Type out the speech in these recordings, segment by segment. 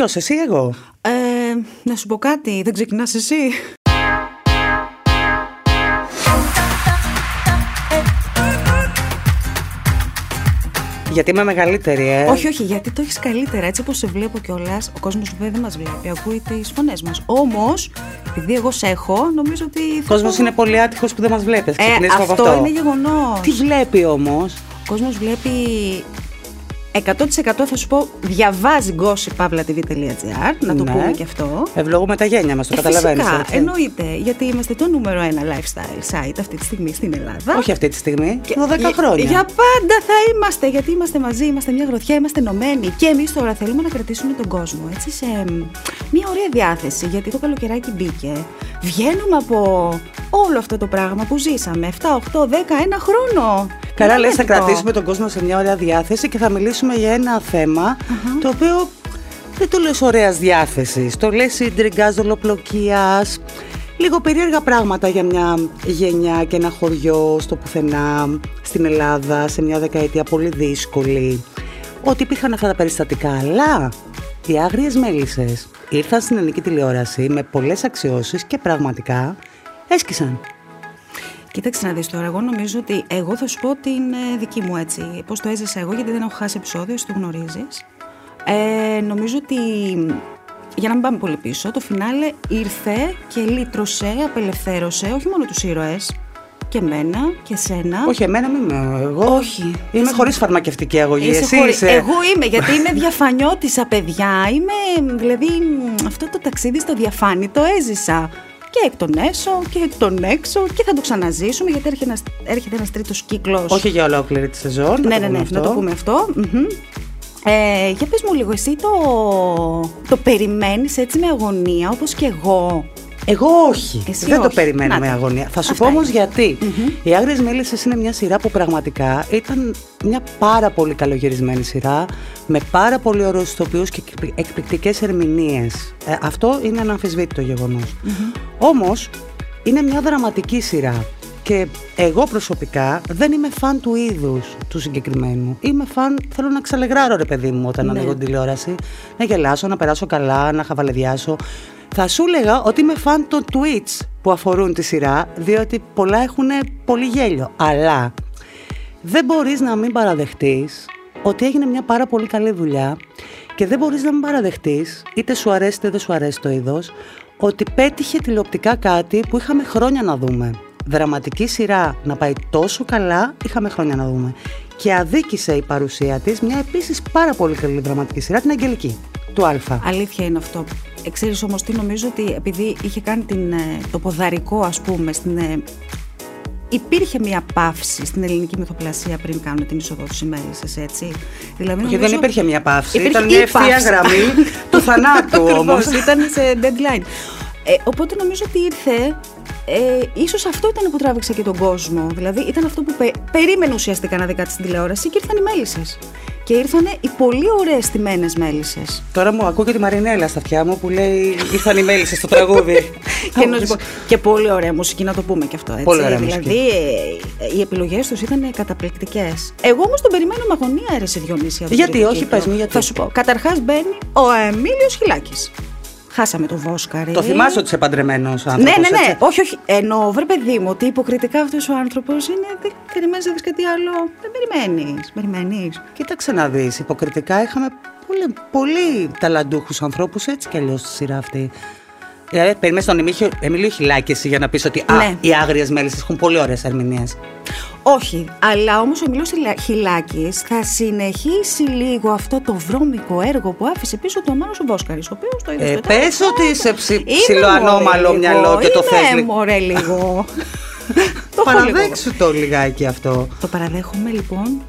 Ποιος, εσύ, εγώ; Ε, να σου πω κάτι, δεν ξεκινάς εσύ; Γιατί είμαι μεγαλύτερη, ε; Όχι, όχι, γιατί το έχεις καλύτερα. Έτσι όπως σε βλέπω κιόλας, ο κόσμος βέβαια δεν μας βλέπει, ακούει τις φωνές μας. Όμως, επειδή εγώ σε έχω, νομίζω ότι. Ο κόσμος είναι πολύ άτυχος που δεν μας βλέπεις. Ε, αυτό, αυτό είναι γεγονός. Τι βλέπει όμως; Ο κόσμος βλέπει 100% θα σου πω διαβάζει gossipavlatv.gr, να το Ναι. πούμε και αυτό. Ευλογούμε τα γένια μας, το Ε, καταλαβαίνεις. Φυσικά, εννοείται, γιατί είμαστε το νούμερο ένα lifestyle site αυτή τη στιγμή στην Ελλάδα. Όχι αυτή τη στιγμή. Και 12 για- χρόνια. Για πάντα θα είμαστε, γιατί είμαστε μαζί, είμαστε μια γροθιά, είμαστε ενωμένοι. Και εμείς τώρα θέλουμε να κρατήσουμε τον κόσμο έτσι σε μ, μια ωραία διάθεση, γιατί το καλοκαιράκι μπήκε. Βγαίνουμε από όλο αυτό το πράγμα που ζήσαμε. 7, 8, 10, ένα χρόνο. Καλά, Είναι λες, θα ανέτοιμο. κρατήσουμε τον κόσμο σε μια ωραία διάθεση και θα μιλήσουμε για ένα θέμα το οποίο δεν το λες ωραίας διάθεσης. Το λες ιντριγκάς, δολοπλοκίας, λίγο περίεργα πράγματα για μια γενιά και ένα χωριό στο πουθενά, στην Ελλάδα, σε μια δεκαετία πολύ δύσκολη. Ότι υπήρχαν αυτά τα περιστατικά, αλλά οι άγριες μέλισσες ήρθαν στην ελληνική τηλεόραση με πολλές αξιώσεις και πραγματικά έσκησαν. Κοίταξε να δεις τώρα, εγώ νομίζω ότι εγώ θα σου πω την ε, δική μου έτσι, πώς το έζησα εγώ, γιατί δεν έχω χάσει επεισόδιο, εσύ το γνωρίζεις. Ε, νομίζω ότι, για να μην πάμε πολύ πίσω, το φινάλε ήρθε και λύτρωσε, απελευθέρωσε, όχι μόνο τους ήρωες, και εμένα και σένα. Όχι, εμένα μην είμαι εγώ. Όχι. Είμαι χωρίς φαρμακευτική αγωγή. Είσαι Εσύ χωρί- είσαι. Εγώ είμαι, γιατί είμαι διαφανιώτησα, παιδιά. Είμαι, δηλαδή, μ, αυτό το ταξίδι στο διαφάνη το έζησα. Και εκ των έσω και εκ των έξω και θα το ξαναζήσουμε γιατί έρχεται ένας, έρχεται ένας τρίτος κύκλος. Όχι για ολόκληρη τη σεζόν. ναι, να ναι, το ναι, πούμε να το αυτό. πούμε αυτό. Μμμ. Ε, για πες μου λίγο, εσύ το, το περιμένεις έτσι με αγωνία όπως και εγώ. Εγώ όχι. Εσύ Δεν το όχι. περιμένω Να με τα. αγωνία. Θα σου Αυτά πω όμως είναι. γιατί. Οι Άγριες Μέλισσες είναι μια σειρά που πραγματικά ήταν μια πάρα πολύ καλογυρισμένη σειρά με πάρα πολύ ωραίους ηθοποιούς και εκπληκτικές ερμηνείες. αυτό είναι αναμφισβήτητο γεγονός. Όμως είναι μια δραματική σειρά. Και εγώ προσωπικά δεν είμαι φαν του είδους του συγκεκριμένου. Είμαι φαν, θέλω να ξαλεγράρω ρε παιδί μου όταν Ναι. ανοίγω την τηλεόραση, να γελάσω, να περάσω καλά, να χαβαλεδιάσω. Θα σου έλεγα ότι είμαι φαν των tweets που αφορούν τη σειρά, διότι πολλά έχουν πολύ γέλιο. Αλλά δεν μπορείς να μην παραδεχτείς ότι έγινε μια πάρα πολύ καλή δουλειά και δεν μπορείς να μην παραδεχτείς, είτε σου αρέσει είτε δεν σου αρέσει το είδος, ότι πέτυχε τηλεοπτικά κάτι που είχαμε χρόνια να δούμε. Δραματική σειρά να πάει τόσο καλά, είχαμε χρόνια να δούμε. Και αδίκησε η παρουσία της μια επίσης πάρα πολύ καλή δραματική σειρά, την Αγγελική, του Α. Αλήθεια είναι αυτό. Ε, ξέρεις όμως τι νομίζω ότι επειδή είχε κάνει την, ε, το ποδαρικό ας πούμε στην, ε, υπήρχε μια παύση στην ελληνική μυθοπλασία πριν κάνουν την είσοδο τους ημέρησες, έτσι. Δηλαδή, Και νομίζω- δεν υπήρχε μια παύση, Υπήρχε ήταν μια η ευθεία παύση. γραμμή του θανάτου Ακριβώς, όμως. ήταν σε deadline. Ε, οπότε νομίζω ότι ήρθε. Ε, ίσως αυτό ήταν που τράβηξε και τον κόσμο. Δηλαδή ήταν αυτό που πε- περίμενε ουσιαστικά να δει κάτι στην τηλεόραση και ήρθαν οι μέλισσες. Και ήρθαν οι πολύ ωραίες στημένες μέλισσες. Τώρα μου ακούω και τη Μαρινέλα στα αυτιά μου που λέει ήρθαν οι μέλισσες στο τραγούδι. και, να σου πω- και πολύ ωραία μουσική, να το πούμε και αυτό. Έτσι. Πολύ ωραία δηλαδή, μουσική. ε, οι επιλογές τους ήταν καταπληκτικές. Εγώ όμως τον περιμένω με αγωνία, αίρεση Διονύσια. τον Γιατί, τρίτο όχι, κύκλο. πες μου, γιατί. Θα σου πω. Καταρχάς μπαίνει ο Εμίλιος Χιλάκης. Χάσαμε τον Βόσκαρη. Το θυμάσαι ότι είσαι παντρεμένος άνθρωπος. Ναι, ναι, ναι. Όχι, όχι. Εννοώ, βρε παιδί μου, ότι υποκριτικά αυτός ο άνθρωπος είναι. Δεν περιμένεις να δεις κάτι άλλο. Δεν περιμένεις. Περιμένεις. Κοίταξε να δεις. Υποκριτικά είχαμε πολύ, πολύ ταλαντούχους ανθρώπους έτσι κι αλλιώς στη σειρά αυτή. Δηλαδή, περιμένεις τον Εμίλιο- Εμίλιο Χιλάκη εσύ για να πεις ότι α, Ναι. οι άγριες μέλισσε έχουν πολύ ωραίες ερμηνείες. Όχι, αλλά όμως ο Εμίλιος Χιλάκης θα συνεχίσει λίγο αυτό το βρώμικο έργο που άφησε πίσω του Αμάνος ο Βόσκαρης. Ο οποίος το είδες. Ε, στο πες τέλος. ότι είσαι ψι- Είμαι, ψιλοανώμαλο μωρέ, μυαλό λίγο. και το θες Είμαι, λίγο. μωρέ λίγο. το έχω λίγο. Παραδέξου το λιγάκι αυτό. Το παραδέχομαι λοιπόν.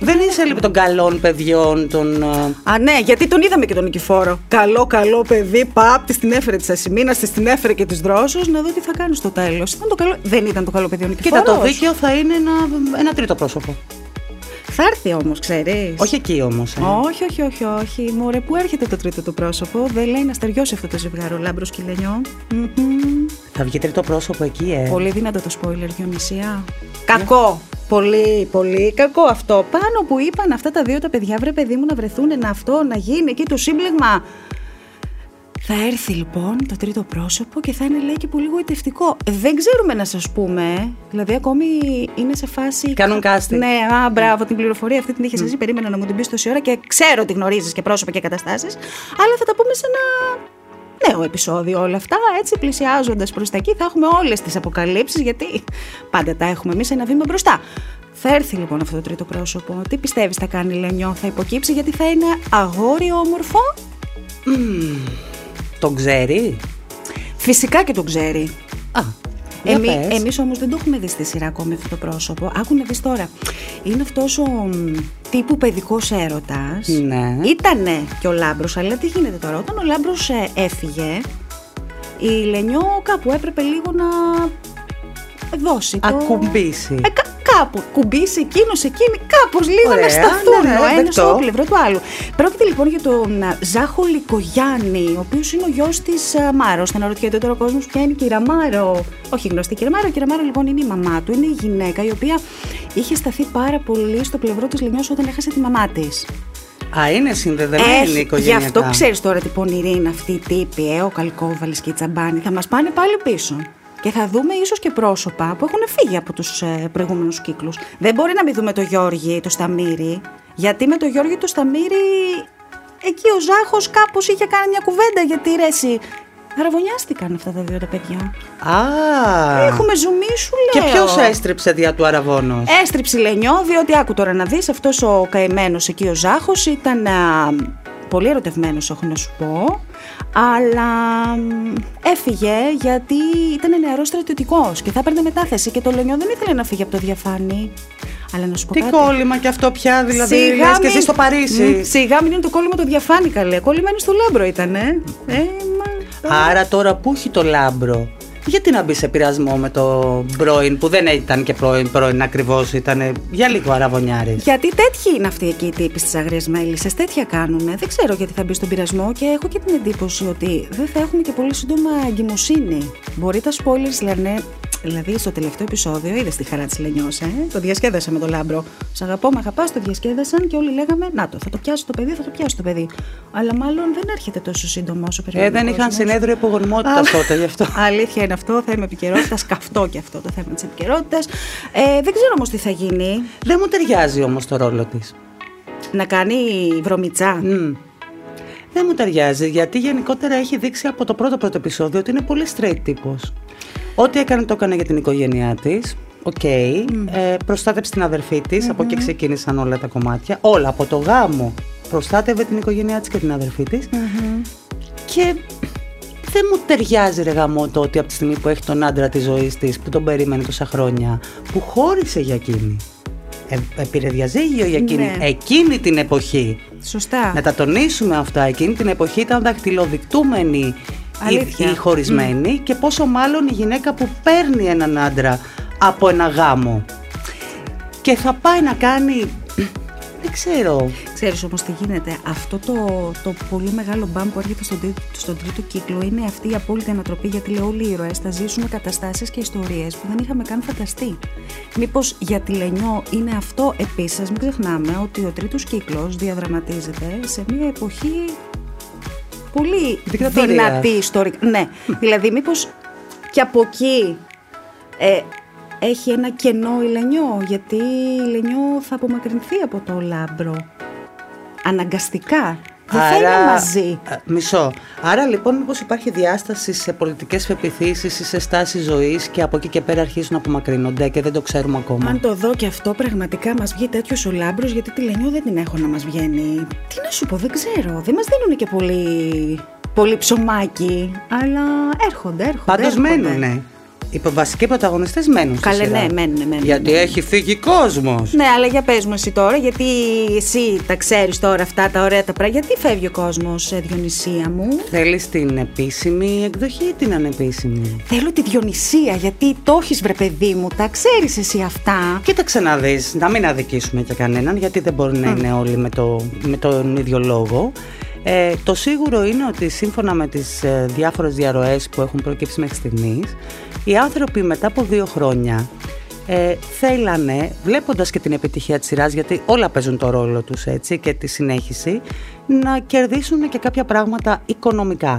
Δεν είσαι λοιπόν των καλών παιδιών, των. ε, Α, ναι, γιατί τον είδαμε και τον Νικηφόρο. Καλό, καλό παιδί. Παπ, τη την έφερε τη Ασημίνα, τη την έφερε και τη Δρόσο. Να δω τι θα κάνει στο τέλος. Καλό... Δεν ήταν το καλό παιδί ο Νικηφόρος. Κοίτα, το δίκαιο θα είναι ένα, ένα τρίτο πρόσωπο. Θα έρθει όμως, ξέρεις. Όχι εκεί όμως. Όχι, όχι, όχι, όχι. Μωρέ, πού έρχεται το τρίτο το πρόσωπο; Δεν λέει να στεριώσει αυτό το ζευγάρο λάμπρος και λενιό. Μμμ. Θα βγει τρίτο πρόσωπο εκεί, ε. Πολύ δυνατό το spoiler, Διονυσία. Κακό. Πολύ, πολύ κακό αυτό. Πάνω που είπαν αυτά τα δύο τα παιδιά, βρε παιδί μου, να βρεθούν, να αυτό, να γίνει εκεί το σύμπλεγμα. Θα έρθει λοιπόν το τρίτο πρόσωπο και θα είναι λέει και πολύ γοητευτικό. Δεν ξέρουμε να σας πούμε, δηλαδή ακόμη είναι σε φάση... Κάνουν casting. Ναι, α, μπράβο, την πληροφορία αυτή την είχες εσύ, περίμενα να μου την πεις τόση ώρα και ξέρω ότι γνωρίζεις και πρόσωπα και καταστάσεις, αλλά θα τα πούμε σε ένα νέο επεισόδιο όλα αυτά, έτσι πλησιάζοντας προς τα εκεί θα έχουμε όλες τις αποκαλύψεις γιατί πάντα τα έχουμε εμείς ένα βήμα μπροστά. Θα έρθει λοιπόν αυτό το τρίτο πρόσωπο. Τι πιστεύεις θα κάνει Λενιό, θα υποκύψει γιατί θα είναι αγόρι όμορφο; Τον ξέρει; Φυσικά και τον ξέρει. Α, για Εμεί, πες. εμείς όμως δεν το έχουμε δει στη σειρά ακόμη αυτό το πρόσωπο. Άκου να δεις τώρα. Είναι αυτός ο μ, τύπου παιδικός έρωτας. Ναι. Ήτανε και ο Λάμπρος, αλλά τι γίνεται τώρα; Όταν ο Λάμπρος ε, έφυγε, η Λενιό κάπου έπρεπε λίγο να δώσει το... Ακουμπήσει. Ε, κα- κάπου κουμπίσει εκείνος, εκείνη, κάπως λίγο Ωραία, να σταθούν ναι, ναι, ο ένας δεκτό. στο πλευρό του άλλου. Πρόκειται λοιπόν για τον α, Ζάχο Λικογιάννη, ο οποίος είναι ο γιος της Μάρος. Θα αναρωτιέται τώρα ο κόσμος ποια είναι η κυρία Μάρο. Όχι γνωστή κυρία Μάρο. Η κυρία Μάρο λοιπόν είναι η μαμά του. Είναι η γυναίκα η οποία είχε σταθεί πάρα πολύ στο πλευρό της Λενιό όταν έχασε τη μαμά της. Α, είναι συνδεδεμένη η Γι' οικογένεια. αυτό ξέρεις τώρα τι πονηρή είναι αυτή η τύπη, ε, ο Καλκόβαλης και η Τσαμπάνη. Θα μας πάνε πάλι πίσω. Και θα δούμε ίσως και πρόσωπα που έχουν φύγει από τους ε, προηγούμενους κύκλους. Δεν μπορεί να μην δούμε το Γιώργη, το Σταμύρι. Γιατί με το Γιώργη, το Σταμύρι. Εκεί ο Ζάχος κάπως είχε κάνει μια κουβέντα γιατί ρε, εσύ. Αραβωνιάστηκαν αυτά τα δύο τα παιδιά. Α. Έχουμε ζουμί, σου Και λέω. ποιος έστρεψε δια του Αραβόνο. Έστριψε Λενιό, διότι άκου τώρα να δεις, αυτός ο καημένος εκεί ο Ζάχος ήταν α, πολύ ερωτευμένος έχω να σου πω, αλλά μ, έφυγε γιατί ήταν νεαρός στρατιωτικός και θα έπαιρνε μετάθεση και το Λενιό δεν ήθελε να φύγει από το διαφάνει. Αλλά να σου πω Τι κάτι. κόλλημα και αυτό πια, δηλαδή. Σιγά λες και μην- εσύ στο Παρίσι. Μ, Σιγά μην είναι το κόλλημα το διαφάνει καλέ. Κολλημένο στο λάμπρο ήταν, ε. ε μα... Άρα τώρα που έχει το λάμπρο, γιατί να μπει σε πειρασμό με το πρώην που δεν ήταν και πρώην, πρώην ακριβώς, ήταν για λίγο αραβωνιάρης. Γιατί τέτοιοι είναι αυτοί εκεί οι τύποι στις αγριέ μέλισσες, τέτοια κάνουν. Δεν ξέρω γιατί θα μπει στον πειρασμό και έχω και την εντύπωση ότι δεν θα έχουμε και πολύ σύντομα εγκυμοσύνη. Μπορεί τα spoilers λένε. Δηλαδή, στο τελευταίο επεισόδιο είδες τη χαρά της Λενιός, ε; Το διασκέδασα με τον λάμπρο. Σ' αγαπώ, με αγαπάς, το διασκέδασαν και όλοι λέγαμε Να το, θα το πιάσει το παιδί, θα το πιάσει το παιδί. Αλλά μάλλον δεν έρχεται τόσο σύντομα όσο Ε, περιμένει. δεν ο είχαν κόσμος. συνέδριο υπογονιμότητας τότε γι' αυτό. Αλήθεια είναι αυτό, θέμα επικαιρότητας. καυτό και αυτό το θέμα της επικαιρότητας. Ε, δεν ξέρω όμως τι θα γίνει. Δεν μου ταιριάζει όμως το ρόλο της. Να κάνει βρωμιτσά. Δεν μου ταιριάζει γιατί γενικότερα έχει δείξει από το πρώτο πρώτο επεισόδιο ότι είναι πολύ straight τύπος. Ό,τι έκανε το έκανε για την οικογένειά της. Οκ. Ε, προστάτεψε την αδερφή της. Από εκεί ξεκίνησαν όλα τα κομμάτια. Όλα από το γάμο. Προστάτευε την οικογένειά της και την αδερφή της. Και δεν μου ταιριάζει ρε γαμώτο ότι από τη στιγμή που έχει τον άντρα της ζωής της που τον περίμενε τόσα χρόνια που χώρισε για εκείνη. Ε, ε, πήρε διαζύγιο για εκείνη. Ναι. Εκείνη την εποχή. Σωστά. Να τα τονίσουμε αυτά. Εκείνη την εποχή ήταν δαχτυλοδεικτούμενοι οι, Αλήθεια. οι χωρισμένοι και πόσο μάλλον η γυναίκα που παίρνει έναν άντρα από ένα γάμο και θα πάει να κάνει. Δεν ξέρω. Ξέρεις όμως τι γίνεται. Αυτό το, το πολύ μεγάλο μπαμ που έρχεται στον, τρίτο- στον τρίτο κύκλο είναι αυτή η απόλυτη ανατροπή γιατί λέω όλοι οι ήρωες θα ζήσουν καταστάσεις και ιστορίες που δεν είχαμε καν φανταστεί. Μήπως για τη Λενιό είναι αυτό; Επίσης, ας μην ξεχνάμε ότι ο τρίτος κύκλος διαδραματίζεται σε μια εποχή πολύ Δικτατορίας. δυνατή ιστορικά. Ναι, δηλαδή μήπως και από εκεί ε, έχει ένα κενό η Λενιό, γιατί η Λενιό θα απομακρυνθεί από το λάμπρο. Αναγκαστικά. Δεν θα είναι μαζί. Α, Μισό. Άρα λοιπόν μήπως υπάρχει διάσταση σε πολιτικές πεπιθήσεις ή σε στάση ζωής και από εκεί και πέρα αρχίζουν να απομακρύνονται και δεν το ξέρουμε ακόμα; Αν το δω και αυτό πραγματικά μας βγει τέτοιος ο λάμπρος, γιατί τη Λενιό δεν την έχω να μας βγαίνει. Τι να σου πω, δεν ξέρω. Δεν μας δίνουν και πολύ, πολύ ψωμάκι. Αλλά έρχονται, έρχονται. Πάντως έρχονται. μένουνε. Οι βασικοί πρωταγωνιστές μένουν στη Καλέ, σειρά. ναι, μένουν, μένουν. Γιατί έχει φύγει κόσμος. Ναι, αλλά για πες μου εσύ τώρα, γιατί εσύ τα ξέρεις τώρα αυτά τα ωραία τα πράγματα. Γιατί φεύγει ο κόσμος, ε, Διονυσία μου; Θέλεις την επίσημη εκδοχή ή την ανεπίσημη; Θέλω τη Διονυσία, γιατί το έχεις βρε παιδί μου, τα ξέρεις εσύ αυτά; Κοίταξε να δεις, να μην αδικήσουμε και κανέναν, γιατί δεν μπορεί να είναι όλοι με, το, με τον ίδιο λόγο. Ε, το σίγουρο είναι ότι σύμφωνα με τις ε, διάφορες διαρροές που έχουν προκύψει μέχρι στιγμής, οι άνθρωποι μετά από δύο χρόνια ε, θέλανε, βλέποντας και την επιτυχία της σειράς, γιατί όλα παίζουν το ρόλο τους έτσι και τη συνέχιση, να κερδίσουν και κάποια πράγματα οικονομικά.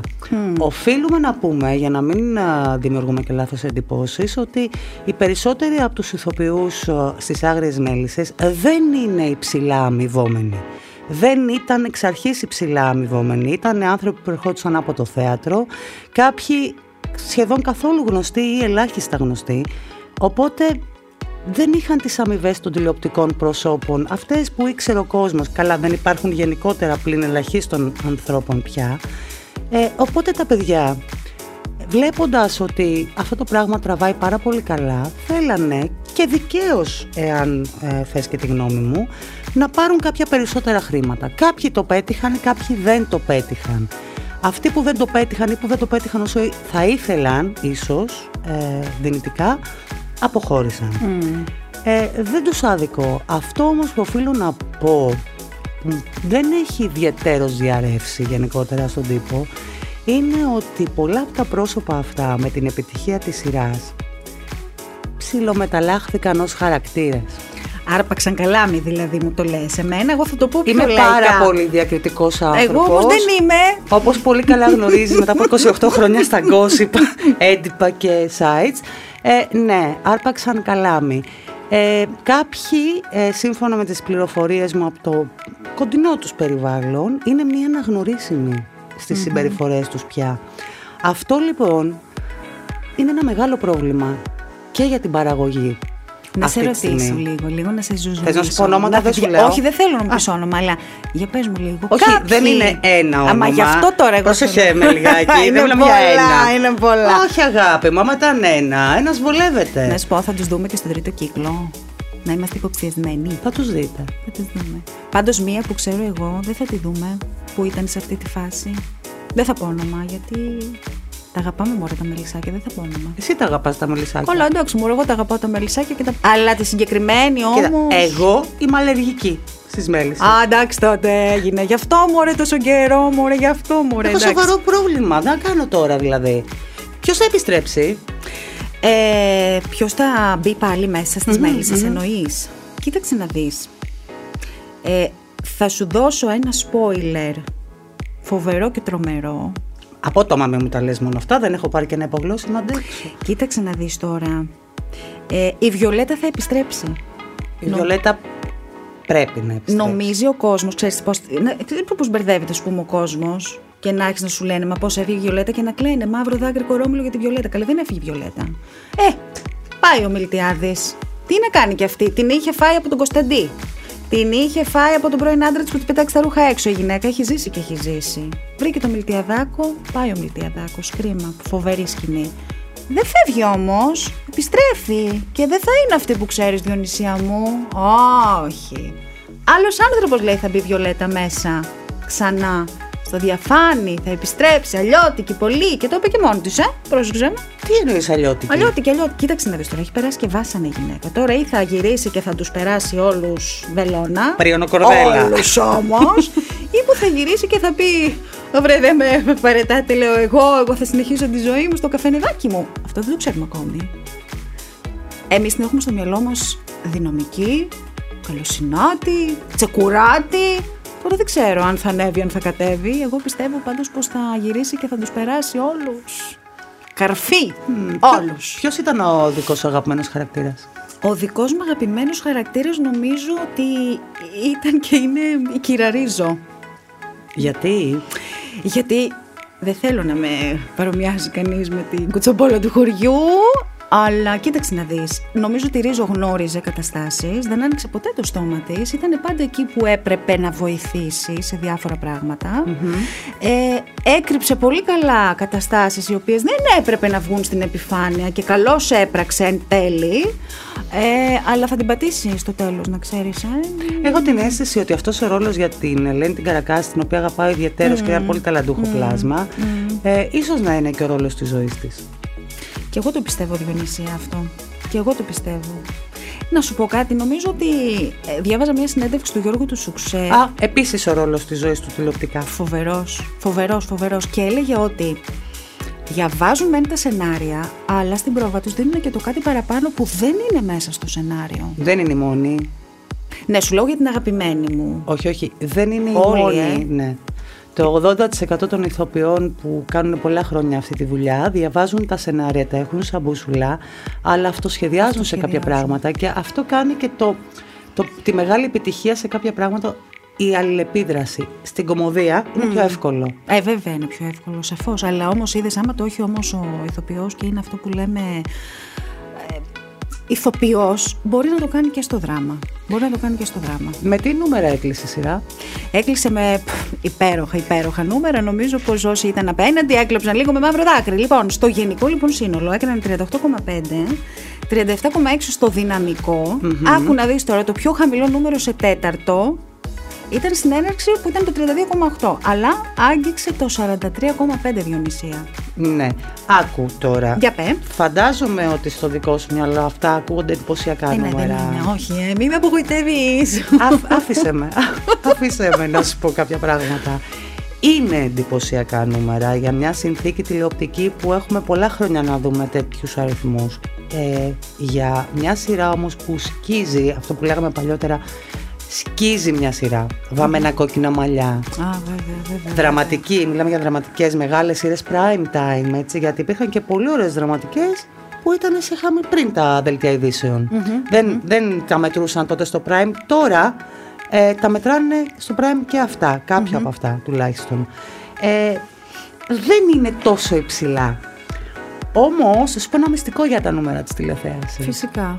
Οφείλουμε να πούμε, για να μην δημιουργούμε και λάθος εντυπώσεις, ότι οι περισσότεροι από τους ηθοποιούς στις Άγριες Μέλισσες δεν είναι υψηλά αμοιβόμενοι. Δεν ήταν εξ αρχής υψηλά αμοιβόμενοι, ήταν άνθρωποι που ερχόντουσαν από το θέατρο, κάποιοι σχεδόν καθόλου γνωστοί ή ελάχιστα γνωστοί, οπότε δεν είχαν τις αμοιβές των τηλεοπτικών προσώπων, αυτές που ήξερε ο κόσμος. Καλά, δεν υπάρχουν γενικότερα πλην ελαχίστων ανθρώπων πια. Ε, οπότε τα παιδιά, βλέποντας ότι αυτό το πράγμα τραβάει πάρα πολύ καλά, θέλανε και δικαίως, εάν ε, θες και τη γνώμη μου, να πάρουν κάποια περισσότερα χρήματα. Κάποιοι το πέτυχαν, κάποιοι δεν το πέτυχαν. Αυτοί που δεν το πέτυχαν ή που δεν το πέτυχαν όσο θα ήθελαν, ίσως, ε, δυνητικά, αποχώρησαν. Ε, δεν τους άδικο. Αυτό όμως που οφείλω να πω δεν έχει ιδιαίτερος διαρρεύσει γενικότερα στον τύπο είναι ότι πολλά από τα πρόσωπα αυτά με την επιτυχία της σειράς ψιλομεταλλάχθηκαν ως χαρακτήρες. Άρπαξαν καλάμι δηλαδή μου το λες Εμένα εγώ θα το πω πιο Είμαι πάρα πολύ διακριτικός άνθρωπος Εγώ όμως δεν είμαι Όπως πολύ καλά γνωρίζεις μετά από 28 χρόνια στα gossip, έντυπα και sites ε, ναι, άρπαξαν καλάμι. Ε, κάποιοι, ε, σύμφωνα με τις πληροφορίες μου από το κοντινό τους περιβάλλον, είναι μία αναγνωρίσιμη στις mm συμπεριφορές τους πια. Αυτό λοιπόν είναι ένα μεγάλο πρόβλημα και για την παραγωγή. Να σε ρωτήσω λίγο, λίγο να σε ζουζουνίσω. Θες να σου πω ονόματα, δεν σου λέω. Όχι, δεν θέλω να μου πεις όνομα, αλλά για πες μου λίγο. Όχι, δεν είναι ένα όνομα. Αμα γι' αυτό τώρα εγώ Πρόσεχε με λιγάκι, δεν μιλάμε για ένα. Είναι πολλά. Όχι αγάπη μου, άμα ήταν ένα, ένας βολεύεται. Να σου πω, θα τους δούμε και στον τρίτο κύκλο. Να είμαστε υποψιασμένοι. Θα τους δείτε. Θα τους δούμε. Πάντως μία που ξέρω εγώ, δεν θα τη δούμε, που ήταν σε αυτή τη φάση. Δεν θα πω όνομα, γιατί τα αγαπάμε μόνο τα μελισσάκια, δεν θα πω όνομα. Εσύ τα αγαπάς τα μελισσάκια. Όλα εντάξει, μου εγώ τα αγαπάω τα μελισσάκια και τα. Αλλά τη συγκεκριμένη όμω. Εγώ είμαι αλλεργική στις μέλισσες. Α, εντάξει τότε έγινε. Γι' αυτό μου ωραία τόσο καιρό, μου ωραία γι' αυτό μου ωραία. Έχω σοβαρό πρόβλημα. Δεν κάνω τώρα δηλαδή. Ποιος θα επιστρέψει; Ε, Ποιος θα μπει πάλι μέσα στις mm-hmm, μέλισσες, mm-hmm. εννοείς; Κοίταξε να δεις. Ε, θα σου δώσω ένα spoiler φοβερό και τρομερό Απότομα με μου τα λες μόνο αυτά, δεν έχω πάρει και ένα υπογλώσσι αντέξω. Κοίταξε να δεις τώρα. Ε, η Βιολέτα θα επιστρέψει. Η Βιολέτα πρέπει να επιστρέψει. Νομίζει ο κόσμος, ξέρεις πώς, πώς μπερδεύεται ας πούμε ο κόσμος και να έχει να σου λένε Μα πώς έφυγε η Βιολέτα και να κλαίνε μαύρο δάκρυ κορόμιλο για τη Βιολέτα. Καλή δεν έφυγε η Βιολέτα. Ε, πάει ο Μιλτιάδης. Τι να κάνει κι αυτή, την είχε φάει από τον Κωνσταντί. Την είχε φάει από τον πρώην άντρα της που τη πετάξει τα ρούχα έξω. Η γυναίκα έχει ζήσει και έχει ζήσει. Βρήκε το Μιλτιαδάκο, πάει ο Μιλτιαδάκος. Κρίμα, φοβερή σκηνή. Δεν φεύγει όμως, επιστρέφει. Και δεν θα είναι αυτή που ξέρεις, Διονυσία μου. Όχι. Άλλος άνθρωπος λέει θα μπει Βιολέτα μέσα. Ξανά στο διαφάνει, θα επιστρέψει, αλλιώτικη, πολύ. Και το είπε και μόνη της, ε. Πρόσεξε Τι εννοείς αλλιώτικη; Αλλιώτικη, αλλιώτικη. Κοίταξε να δεις τώρα, έχει περάσει και βάσανε η γυναίκα. Τώρα ή θα γυρίσει και θα τους περάσει όλους βελόνα. Πριονοκορδέλα. Όλους όμως. ή που θα γυρίσει και θα πει. Βρε, δεν με παρετάτε, λέω εγώ. Εγώ θα συνεχίσω τη ζωή μου στο καφενεδάκι μου. Αυτό δεν το ξέρουμε ακόμη. Εμείς την έχουμε στο μυαλό μας δυναμική, καλοσυνάτη, τσεκουράτη, Τώρα δεν ξέρω αν θα ανέβει, αν θα κατέβει. Εγώ πιστεύω πάντως πως θα γυρίσει και θα τους περάσει όλους. Καρφί, mm, όλους. Ποιος ήταν ο δικός σου αγαπημένος χαρακτήρας; Ο δικός μου αγαπημένος χαρακτήρας νομίζω ότι ήταν και είναι η κυραρίζο. Γιατί; Γιατί δεν θέλω να με παρομοιάζει κανείς με την κουτσομπόλα του χωριού, αλλά κοίταξε να δεις. Νομίζω ότι η Ρίζο γνώριζε καταστάσεις, δεν άνοιξε ποτέ το στόμα της. Ήταν πάντα εκεί που έπρεπε να βοηθήσει σε διάφορα Ε, έκρυψε πολύ καλά καταστάσεις οι οποίες δεν έπρεπε να βγουν στην επιφάνεια και καλώς έπραξε εν τέλει. Ε, αλλά θα την πατήσει στο τέλος, να ξέρεις. Ε. Έχω την αίσθηση ότι αυτός ο ρόλος για την Ελένη την Καρακάση, την οποία αγαπάω ιδιαίτερω mm. και ένα πολύ ταλαντούχο mm. πλάσμα, mm. Ε, ίσως να είναι και ο ρόλος της ζωής της. Και εγώ το πιστεύω, Διονύσια, αυτό. Και εγώ το πιστεύω. Να σου πω κάτι, νομίζω ότι ε, διάβαζα μια συνέντευξη του Γιώργου του Σουξέ. Α, επίσης ο ρόλος της ζωής του τηλεοπτικά. Φοβερός, φοβερός, φοβερός. Και έλεγε ότι διαβάζουν μεν τα σενάρια, αλλά στην πρόβα τους δίνουν και το κάτι παραπάνω που δεν είναι μέσα στο σενάριο. Δεν είναι η μόνη. Ναι, σου λέω για την αγαπημένη μου. Όχι, όχι. Δεν είναι η Όλοι, μόνη. ε. Ναι. Το 80% των ηθοποιών που κάνουν πολλά χρόνια αυτή τη δουλειά διαβάζουν τα σενάρια, τα έχουν σαν μπούσουλα, αλλά αυτοσχεδιάζουν σε κάποια Αυτοσχεδιάζουν. πράγματα και αυτό κάνει και το, το, τη μεγάλη επιτυχία σε κάποια πράγματα η αλληλεπίδραση. Στην κομμωδία είναι πιο εύκολο. Ε, βέβαια είναι πιο εύκολο, σαφώς. Αλλά όμως είδες, άμα το έχει όμως ο ηθοποιός και είναι αυτό που λέμε. Ε, ηθοποιός, μπορεί να το κάνει και στο δράμα. Μπορεί να το κάνει και στο δράμα. Με τι νούμερα έκλεισε η σειρά; Έκλεισε με πφ, υπέροχα, υπέροχα νούμερα. Νομίζω πως όσοι ήταν απέναντι έκλεψαν λίγο με μαύρο δάκρυ. Λοιπόν, στο γενικό λοιπόν σύνολο έκαναν 38,5. 37,6 στο δυναμικο Άκου να δεις τώρα το πιο χαμηλό νούμερο σε τέταρτο ήταν στην έναρξη που ήταν το 32,8 αλλά άγγιξε το 43,5 Διονυσία. Ναι. Άκου τώρα. Για πέ. Φαντάζομαι ότι στο δικό σου μυαλό αυτά ακούγονται εντυπωσιακά Ε, ναι, δεν νούμερα. είναι, όχι, ε, μην με απογοητεύεις. Α, άφησε με. άφησε με να σου πω κάποια πράγματα. Είναι εντυπωσιακά νούμερα για μια συνθήκη τηλεοπτική που έχουμε πολλά χρόνια να δούμε τέτοιους αριθμούς. Ε, για μια σειρά όμως που σκίζει, αυτό που λέγαμε παλιότερα, σκίζει μια σειρά. Βαμμένα κόκκινα μαλλιά. Α, βέβαια, βέβαια. Δραματική, μιλάμε για δραματικές μεγάλες σειρές prime time, έτσι, γιατί υπήρχαν και πολύ ωραίες δραματικές που ήταν σε χαμη πριν τα δελτία ειδήσεων. δεν, δεν τα μετρούσαν τότε στο prime. Τώρα ε, τα μετράνε στο prime και αυτά, κάποια από αυτά τουλάχιστον. Ε, δεν είναι τόσο υψηλά. Όμως, θα σου πω ένα μυστικό για τα νούμερα της τηλεθέασης. Φυσικά.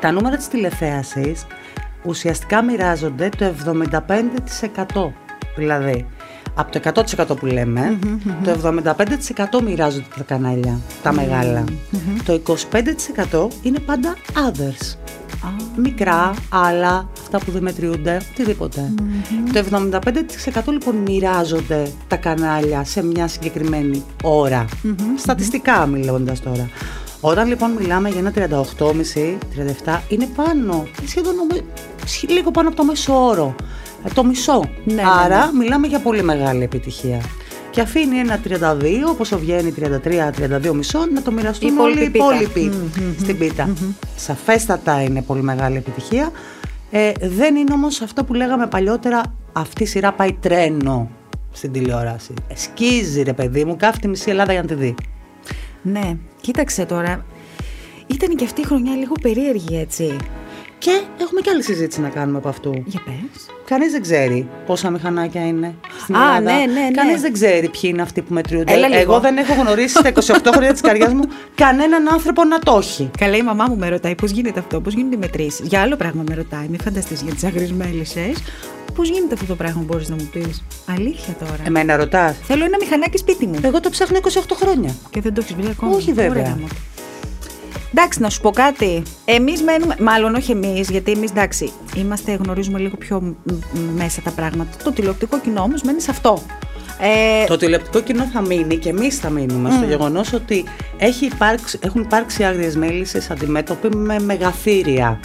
Τα νούμερα της τηλεθέασης ουσιαστικά μοιράζονται το 75%. Δηλαδή, από το 100% που λέμε, το 75% μοιράζονται τα κανάλια, τα μεγάλα. Το 25% είναι πάντα others. Μικρά, άλλα, αυτά που δεν μετριούνται, οτιδήποτε. Το 75% λοιπόν μοιράζονται τα κανάλια σε μια συγκεκριμένη ώρα. Στατιστικά μιλώντας τώρα. Όταν λοιπόν μιλάμε για ένα 38,5-37 είναι πάνω, σχεδόν ο με- σχ- λίγο πάνω από το μέσο όρο. Ε, Το μισό. Ναι, ναι, Άρα μιλάμε για πολύ μεγάλη επιτυχία. Και αφήνει ένα 32, όπως βγαίνει 33-32 μισό, να το μοιραστούν Η όλοι οι υπόλοιπη πίτα. υπόλοιποι στην πίτα. Σαφέστατα είναι πολύ μεγάλη επιτυχία. Ε, δεν είναι όμως αυτό που λέγαμε παλιότερα, αυτή η σειρά πάει τρένο στην τηλεόραση. Ε, Σκίζει ρε παιδί μου, κάθεται η μισή Ελλάδα για να τη δει. Ναι, κοίταξε τώρα. Ήταν και αυτή η χρονιά λίγο περίεργη, έτσι. Και έχουμε και άλλη συζήτηση να κάνουμε από αυτού. Για πες. Κανείς δεν ξέρει πόσα μηχανάκια είναι στην Α, Ελλάδα. ναι, ναι, ναι. Κανείς δεν ξέρει ποιοι είναι αυτοί που μετριούνται. Έλα λίγο. Εγώ δεν έχω γνωρίσει στα 28 χρόνια της καρδιά μου κανέναν άνθρωπο να το έχει. Καλά, η μαμά μου με ρωτάει πώς γίνεται αυτό, πώς γίνονται οι μετρήσεις; Για άλλο πράγμα με ρωτάει, μην φανταστείς για τι αγρίε μέλισσε. Πώς γίνεται αυτό το πράγμα, μπορείς να μου πεις; Αλήθεια τώρα. Εμένα ρωτάς. Θέλω ένα μηχανάκι σπίτι μου. Εγώ το ψάχνω 28 χρόνια. Και δεν το έχεις βρει ακόμα. Όχι, βέβαια. Ωραία, μου. Εντάξει, να σου πω κάτι. Εμείς μένουμε. Μάλλον όχι εμείς, γιατί εμείς εντάξει, είμαστε, γνωρίζουμε λίγο πιο μ- μ- μέσα τα πράγματα. Το τηλεοπτικό κοινό όμως μένει σε αυτό. Ε, Το τηλεοπτικό κοινό θα μείνει και εμείς θα μείνουμε στο γεγονός ότι έχει υπάρξει, έχουν υπάρξει άγριες μέλισσες αντιμέτωποι με μεγαθύρια.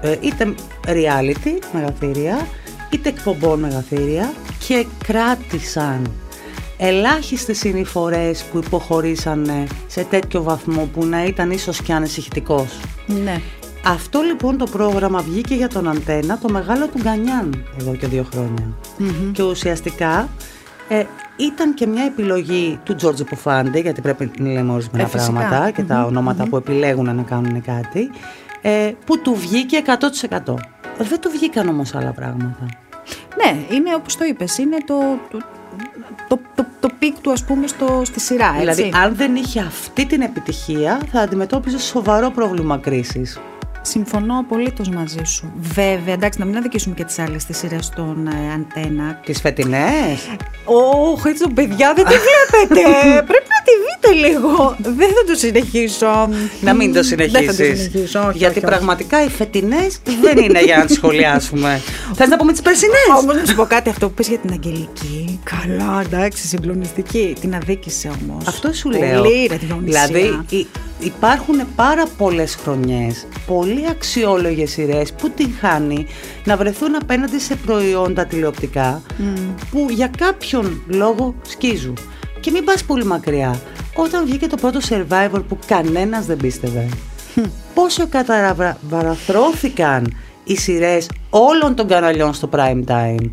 Ε, είτε reality μεγαθύρια, είτε εκπομπών μεγαθύρια και κράτησαν. Ελάχιστες είναι οι φορές που υποχωρήσανε σε τέτοιο βαθμό που να ήταν ίσως και ανησυχητικός. ναι. Αυτό λοιπόν το πρόγραμμα βγήκε για τον Αντένα το μεγάλο του Γκανιάν εδώ και δύο χρόνια. Και ουσιαστικά ε, ήταν και μια επιλογή του Τζόρτζι Πουφάντε, γιατί πρέπει να λέμε ορισμένα Ε, φυσικά. πράγματα και τα ονόματα που επιλέγουν να κάνουν κάτι, ε, που του βγήκε 100%. Δεν του βγήκαν όμως άλλα πράγματα. Ναι, είναι όπως το είπες, είναι το, το, το, το, το peak του, ας πούμε, στο, στη σειρά. Έτσι. Δηλαδή, αν δεν είχε αυτή την επιτυχία, θα αντιμετώπιζε σοβαρό πρόβλημα κρίσης. Συμφωνώ απολύτως μαζί σου. Βέβαια, εντάξει, να μην αδικήσουμε και τις άλλες τις σειρές του ε, Αντένα. Τις φετινές, Όχι, έτσι το παιδιά δεν τη βλέπετε. Πρέπει να τη δείτε λίγο. Δεν θα το συνεχίσω. Να μην το συνεχίσεις. Δεν θα το συνεχίσω, όχι. γιατί όχι, πραγματικά οι φετινές δεν είναι για να τις σχολιάσουμε. Θες να πούμε τις περσινές; Όμως να σου πω κάτι, αυτό που πες για την Αγγελική. Καλά, εντάξει, συγκλονιστική. Την αδίκησε όμως. Αυτό σου Πολύ, λέω. Ρε, Διονυσία. δηλαδή υ- υπάρχουν πάρα πολλές χρονιές, πολύ αξιόλογες σειρές που την χάνει να βρεθούν απέναντι σε προϊόντα τηλεοπτικά που για κάποιον λόγο σκίζουν. Και μην πας πολύ μακριά. όταν βγήκε το πρώτο Survivor που κανένας δεν πίστευε. Πόσο καταβαραθρώθηκαν οι σειρές όλων των καναλιών στο prime time.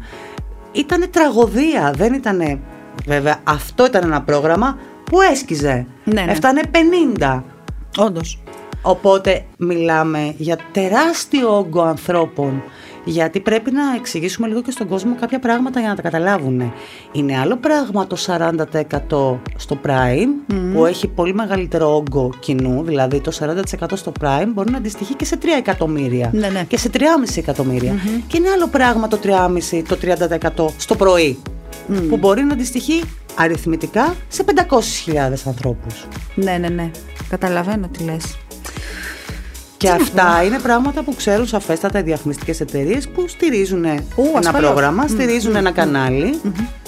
Ήτανε τραγωδία, δεν ήτανε... Βέβαια, αυτό ήταν ένα πρόγραμμα που έσκιζε. Ναι, ναι. Έφτανε 50. Όντως. Οπότε μιλάμε για τεράστιο όγκο ανθρώπων γιατί πρέπει να εξηγήσουμε λίγο και στον κόσμο κάποια πράγματα για να τα καταλάβουν. Είναι άλλο πράγμα το 40% στο Prime που έχει πολύ μεγαλύτερο όγκο κοινού, δηλαδή το 40% στο Prime μπορεί να αντιστοιχεί και σε 3 εκατομμύρια Ναι, ναι. και σε 3,5 εκατομμυρια Και είναι άλλο πράγμα το 3,5% το 30% στο πρωί που μπορεί να αντιστοιχεί αριθμητικά σε 500.000 ανθρώπους. Ναι, ναι, ναι. Καταλαβαίνω τι λες. Και αυτά είναι πράγματα που ξέρουν σαφέστατα οι διαφημιστικές εταιρείες που στηρίζουν ένα ασφαλώς. πρόγραμμα, στηρίζουν ένα κανάλι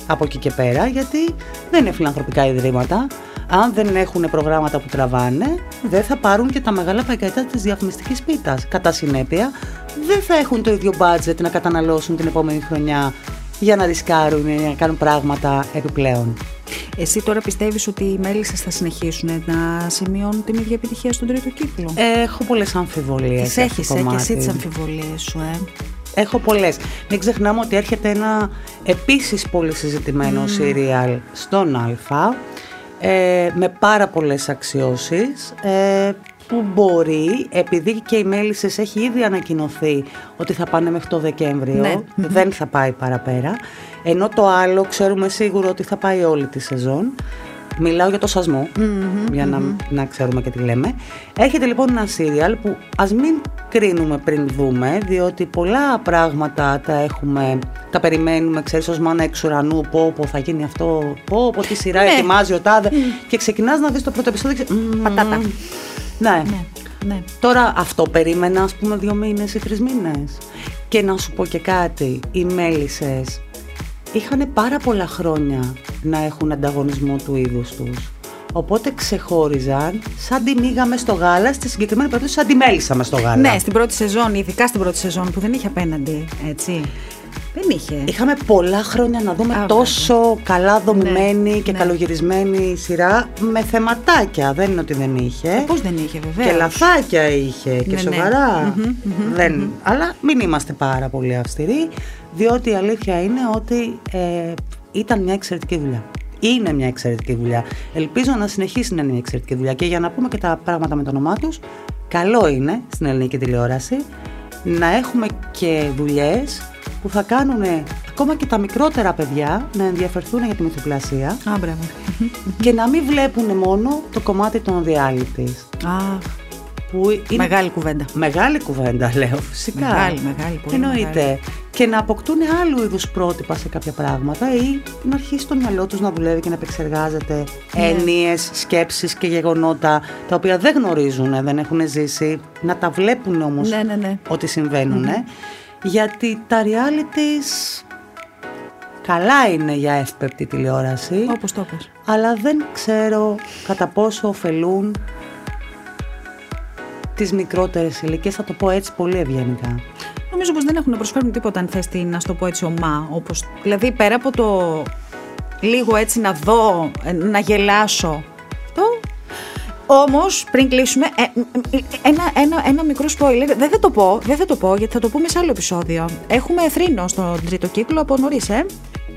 από εκεί και πέρα, γιατί δεν είναι φιλανθρωπικά ιδρύματα. Αν δεν έχουν προγράμματα που τραβάνε, δεν θα πάρουν και τα μεγάλα πακέτα της διαφημιστικής πίτας. Κατά συνέπεια, δεν θα έχουν το ίδιο budget να καταναλώσουν την επόμενη χρονιά για να ρισκάρουν ή να κάνουν πράγματα επιπλέον. Εσύ τώρα πιστεύεις ότι οι μέλισσες θα συνεχίσουν να σημειώνουν την ίδια επιτυχία στον τρίτο κύκλο; Έχω πολλές αμφιβολίες. Τις σε αυτό έχεις το ε, και εσύ κομμάτι. τις αμφιβολίες σου, ε. Έχω πολλές. Μην ξεχνάμε ότι έρχεται ένα επίσης πολύ συζητημένο σύριαλ στον Α ε, με πάρα πολλές αξιώσεις ε, που μπορεί, επειδή και οι Μέλισσες έχει ήδη ανακοινωθεί ότι θα πάνε μέχρι το Δεκέμβριο, Ναι. δεν θα πάει παραπέρα, ενώ το άλλο ξέρουμε σίγουρο ότι θα πάει όλη τη σεζόν. Μιλάω για το σασμο για να, να ξέρουμε και τι λέμε. Έρχεται λοιπόν ένα σύριαλ που ας μην κρίνουμε πριν δούμε, διότι πολλά πράγματα τα έχουμε, τα περιμένουμε, ξέρεις, ως μάνα εξ ουρανού, πω πω θα γίνει αυτό, πω πω τι σειρά Ναι. ετοιμάζει ο τάδε και ξεκινάς να δεις το πρώτο επεισόδιο και ξέρεις, «Μμμ, Πατάτα. Ναι. Ναι, ναι. Τώρα αυτό περίμενα ας πούμε δύο μήνες ή τρεις μήνες. Και να σου πω και κάτι, οι μέλισσες είχαν πάρα πολλά χρόνια να έχουν ανταγωνισμό του είδους τους. Οπότε ξεχώριζαν σαν τη μίγα μες στο γάλα, στη συγκεκριμένη περίπτωση σαν τη μέλισσα μες στο γάλα. Ναι, στην πρώτη σεζόν, ειδικά στην πρώτη σεζόν που δεν είχε απέναντι, έτσι. Δεν είχε. Είχαμε πολλά χρόνια να δούμε Α, τόσο καλά δομημένη και ναι. καλογυρισμένη σειρά με θεματάκια. Δεν είναι ότι δεν είχε. Πώς δεν είχε, βέβαια. Και λαθάκια είχε και Ναι, ναι. σοβαρά. δεν, Αλλά μην είμαστε πάρα πολύ αυστηροί, διότι η αλήθεια είναι ότι ε, ήταν μια εξαιρετική δουλειά. Είναι μια εξαιρετική δουλειά. Ελπίζω να συνεχίσει να είναι μια εξαιρετική δουλειά. Και για να πούμε και τα πράγματα με το όνομά τους, καλό είναι στην ελληνική τηλεόραση να έχουμε και δουλειές που θα κάνουν ακόμα και τα μικρότερα παιδιά να ενδιαφερθούν για τη μυθοπλασία Α, μπράβο. και να μην βλέπουν μόνο το κομμάτι των realities. Α, Που είναι μεγάλη κουβέντα. Μεγάλη κουβέντα, λέω, φυσικά. Μεγάλη, μεγάλη, πολύ Εννοείται. μεγάλη. Και να αποκτούν άλλου είδους πρότυπα σε κάποια πράγματα ή να αρχίσει το μυαλό τους να δουλεύει και να επεξεργάζεται Ναι. έννοιες, σκέψεις και γεγονότα τα οποία δεν γνωρίζουν, δεν έχουν ζήσει, να τα βλέπουν όμως Ναι, ναι, ναι. ότι συμβαίνουν. Γιατί τα realities καλά είναι για εύπεπτη τηλεόραση Όπως το πες. αλλά δεν ξέρω κατά πόσο ωφελούν τις μικρότερες ηλικίες, θα το πω έτσι πολύ ευγενικά. Νομίζω πως δεν έχουν να προσφέρουν τίποτα αν θες την, να στο πω έτσι, ομά. Όπως, δηλαδή πέρα από το λίγο έτσι να δω, ε, να γελάσω. Το... Όμως, πριν κλείσουμε, ε, ε, ε, ένα, ένα, ένα μικρό spoiler, δεν θα το πω, δεν θα το πω, γιατί θα το πούμε σε άλλο επεισόδιο. Έχουμε θρήνο στον τρίτο κύκλο από νωρίς, ε.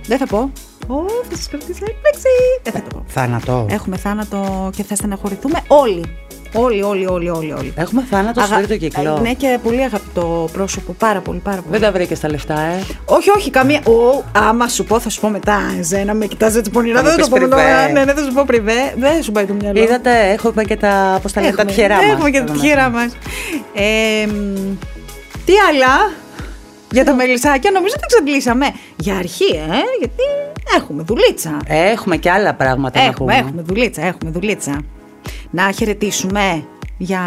Δεν θα πω. Ω, θα σας κρατήσει έκπληξη. Δεν θα το πω. Θάνατο. Έχουμε θάνατο και θα στεναχωρηθούμε όλοι. Όλοι, όλοι, όλοι, όλοι. όλοι. Έχουμε θάνατο στο Αγα- τρίτο κύκλο. Ε, Ναι, και πολύ αγαπητό πρόσωπο. Πάρα πολύ, πάρα πολύ. Δεν τα βρήκες τα λεφτά, ε; Όχι, όχι, καμία. Ο, άμα σου πω, θα σου πω μετά. Ζένα, με κοιτάζει έτσι πονηρά. Θα μου Δεν θα το πεις πω μετά. πριβέ. Ναι, ναι, θα σου πω πριβέ. Δεν σου πάει το μυαλό. Είδατε, έχουμε και τα, πώς τα λένε, τα Έχουμε- τυχερά μας. Έχουμε και τα εδώ τυχερά μέσα. μας. Ε, μ, τι άλλα για τα μελισσάκια, νομίζω ότι εξαντλήσαμε. Για αρχή, ε, γιατί έχουμε δουλίτσα. Έχουμε και άλλα πράγματα να Έχουμε, πούμε. έχουμε δουλίτσα, έχουμε δουλίτσα. Να χαιρετήσουμε για.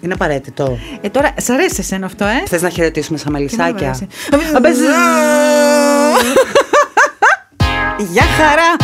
Είναι απαραίτητο. Ε, τώρα, σ' αρέσει εσένα αυτό, ε; Θες να χαιρετήσουμε σαν μελισσάκια; Τι να μου αρέσει. Γεια χαρά!